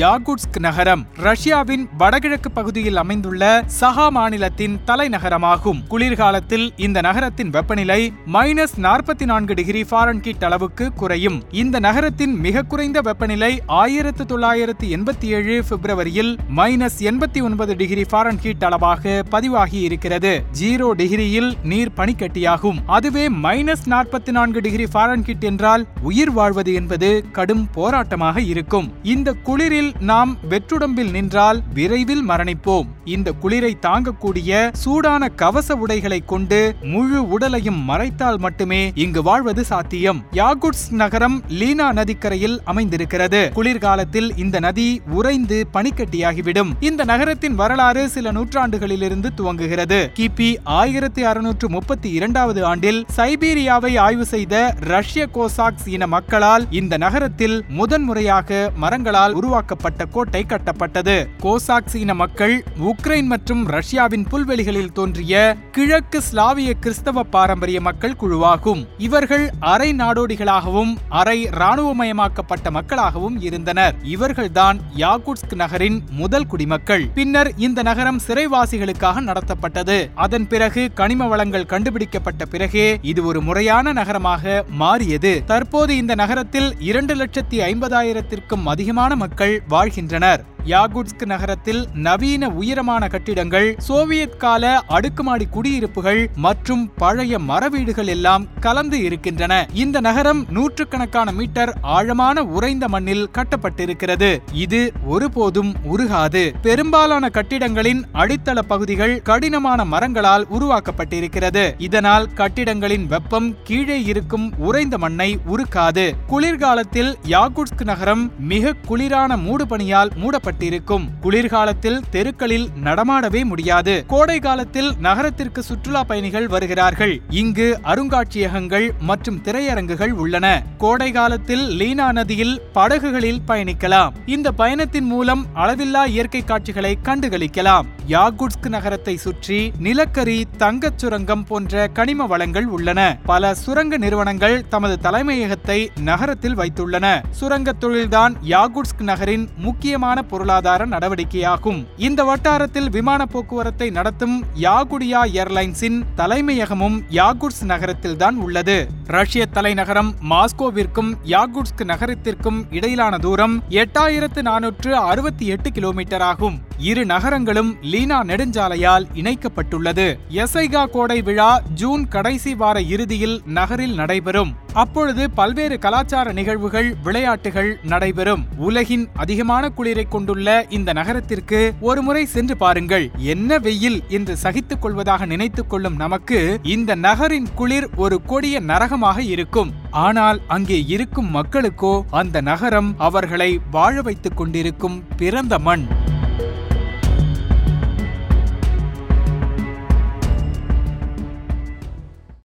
யாகுட்ஸ்க் நகரம் ரஷ்யாவின் வடகிழக்கு பகுதியில் அமைந்துள்ள சஹா மாநிலத்தின் தலைநகரமாகும். குளிர்காலத்தில் இந்த நகரத்தின் வெப்பநிலை மைனஸ் நாற்பத்தி நான்கு டிகிரி ஃபாரன்கீட் அளவுக்கு குறையும். இந்த நகரத்தின் மிக குறைந்த வெப்பநிலை ஆயிரத்து தொள்ளாயிரத்து எண்பத்தி ஏழு பிப்ரவரியில் மைனஸ் எண்பத்தி ஒன்பது டிகிரி ஃபாரன்கீட் அளவாக பதிவாகி இருக்கிறது. ஜீரோ டிகிரியில் நீர் பனிக்கட்டியாகும். அதுவே மைனஸ் நாற்பத்தி நான்கு டிகிரி ஃபாரன்கீட் என்றால் உயிர் வாழ்வது என்பது கடும் போராட்டமாக இருக்கும். இந்த குளிரில் நாம் வெற்றுடம்பில் நின்றால் விரைவில் மரணிப்போம். இந்த குளிரை தாங்கக்கூடிய சூடான கவச உடைகளை கொண்டு முழு உடலையும் மறைத்தால் மட்டுமே இங்கு வாழ்வது சாத்தியம். யாகுட்ஸ் நகரம் லீனா நதிக்கரையில் அமைந்திருக்கிறது. குளிர்காலத்தில் இந்த நதி உறைந்து பனிக்கட்டியாகிவிடும். இந்த நகரத்தின் வரலாறு சில நூற்றாண்டுகளிலிருந்து துவங்குகிறது. கிபி ஆயிரத்தி அறுநூற்று முப்பத்தி இரண்டாவது ஆண்டில் சைபீரியாவை ஆய்வு செய்த ரஷ்ய கோசாக்ஸ் இன மக்களால் இந்த நகரத்தில் முதன்முறையாக மரங்களால் உருவாக்க உருவாக்கப்பட்ட கோட்டை கட்டப்பட்டது. கோசாக் சீன மக்கள் உக்ரைன் மற்றும் ரஷ்யாவின் புல்வெளிகளில் தோன்றிய கிழக்கு ஸ்லாவிய கிறிஸ்தவ பாரம்பரிய மக்கள் குழுவாகும். இவர்கள் அரை நாடோடிகளாகவும் அரை இராணுவமயமாக்கப்பட்ட மக்களாகவும் இருந்தனர். இவர்கள்தான் யாகுட்ஸ்க் நகரின் முதல் குடிமக்கள். பின்னர் இந்த நகரம் சிறைவாசிகளுக்காக நடத்தப்பட்டது. அதன் பிறகு கனிம வளங்கள் கண்டுபிடிக்கப்பட்ட பிறகே இது ஒரு முறையான நகரமாக மாறியது. தற்போது இந்த நகரத்தில் இரண்டு லட்சத்தி ஐம்பதாயிரத்திற்கும் அதிகமான மக்கள் வாழ்கின்றனர். யாகுட்ஸ்க் நகரத்தில் நவீன உயரமான கட்டிடங்கள் சோவியத் கால அடுக்குமாடி குடியிருப்புகள் மற்றும் பழைய மரவீடுகள் எல்லாம் கலந்து இருக்கின்றன. இந்த நகரம் நூற்றுக்கணக்கான மீட்டர் ஆழமான உறைந்த மண்ணில் கட்டப்பட்டிருக்கிறது. இது ஒருபோதும் உருகாது. பெரும்பாலான கட்டிடங்களின் அடித்தள பகுதிகள் கடினமான மரங்களால் உருவாக்கப்பட்டிருக்கிறது. இதனால் கட்டிடங்களின் வெப்பம் கீழே இருக்கும் உறைந்த மண்ணை உருக்காது. குளிர்காலத்தில் யாகுட்ஸ்க் நகரம் மிக குளிரான மூடுபனியால் மூடப்பட்டு இருக்கும் குளிர்காலத்தில் தெருக்களில் நடமாடவே முடியாது. கோடை காலத்தில் நகரத்திற்கு சுற்றுலா பயணிகள் வருகிறார்கள். இங்கு அருங்காட்சியகங்கள் மற்றும் திரையரங்குகள் உள்ளன. கோடை காலத்தில் லீனா நதியில் படகுகளில் பயணிக்கலாம். இந்த பயணத்தின் மூலம் அளவில்லா இயற்கை காட்சிகளை கண்டுகளிக்கலாம். யாகுட்ஸ்க் நகரத்தை சுற்றி நிலக்கரி தங்கச் சுரங்கம் போன்ற கனிம வளங்கள் உள்ளன. பல சுரங்க நிறுவனங்கள் தமது தலைமையகத்தை நகரத்தில் வைத்துள்ளன. சுரங்க தொழில்தான் யாகுட்ஸ்க் நகரின் முக்கியமான பொருளாதார நடவடிக்கையாகும். இந்த வட்டாரத்தில் விமான போக்குவரத்தை நடத்தும் யாகுடியா ஏர்லைன்ஸின் தலைமையகமும் யாகுட்ஸ் நகரத்தில்தான் உள்ளது. ரஷ்ய தலைநகரம் மாஸ்கோவிற்கும் யாகுட்ஸ்க் நகரத்திற்கும் இடையிலான தூரம் எட்டாயிரத்து நானூற்று அறுபத்தி எட்டு கிலோமீட்டர் ஆகும். இரு நகரங்களும் லீனா நெடுஞ்சாலையால் இணைக்கப்பட்டுள்ளது. எசைகா கோடை விழா ஜூன் கடைசி வார இறுதியில் நகரில் நடைபெறும். அப்பொழுது பல்வேறு கலாச்சார நிகழ்வுகள் விளையாட்டுகள் நடைபெறும். உலகின் அதிகமான குளிரை கொண்டுள்ள இந்த நகரத்திற்கு ஒருமுறை சென்று பாருங்கள். என்ன வெயில் என்று சகித்துக் கொள்வதாக நினைத்துக் கொள்ளும் நமக்கு இந்த நகரின் குளிர் ஒரு கொடிய நரகமாக இருக்கும். ஆனால் அங்கே இருக்கும் மக்களுக்கோ அந்த நகரம் அவர்களை வாழ வைத்துக் கொண்டிருக்கும் பிறந்த மண்.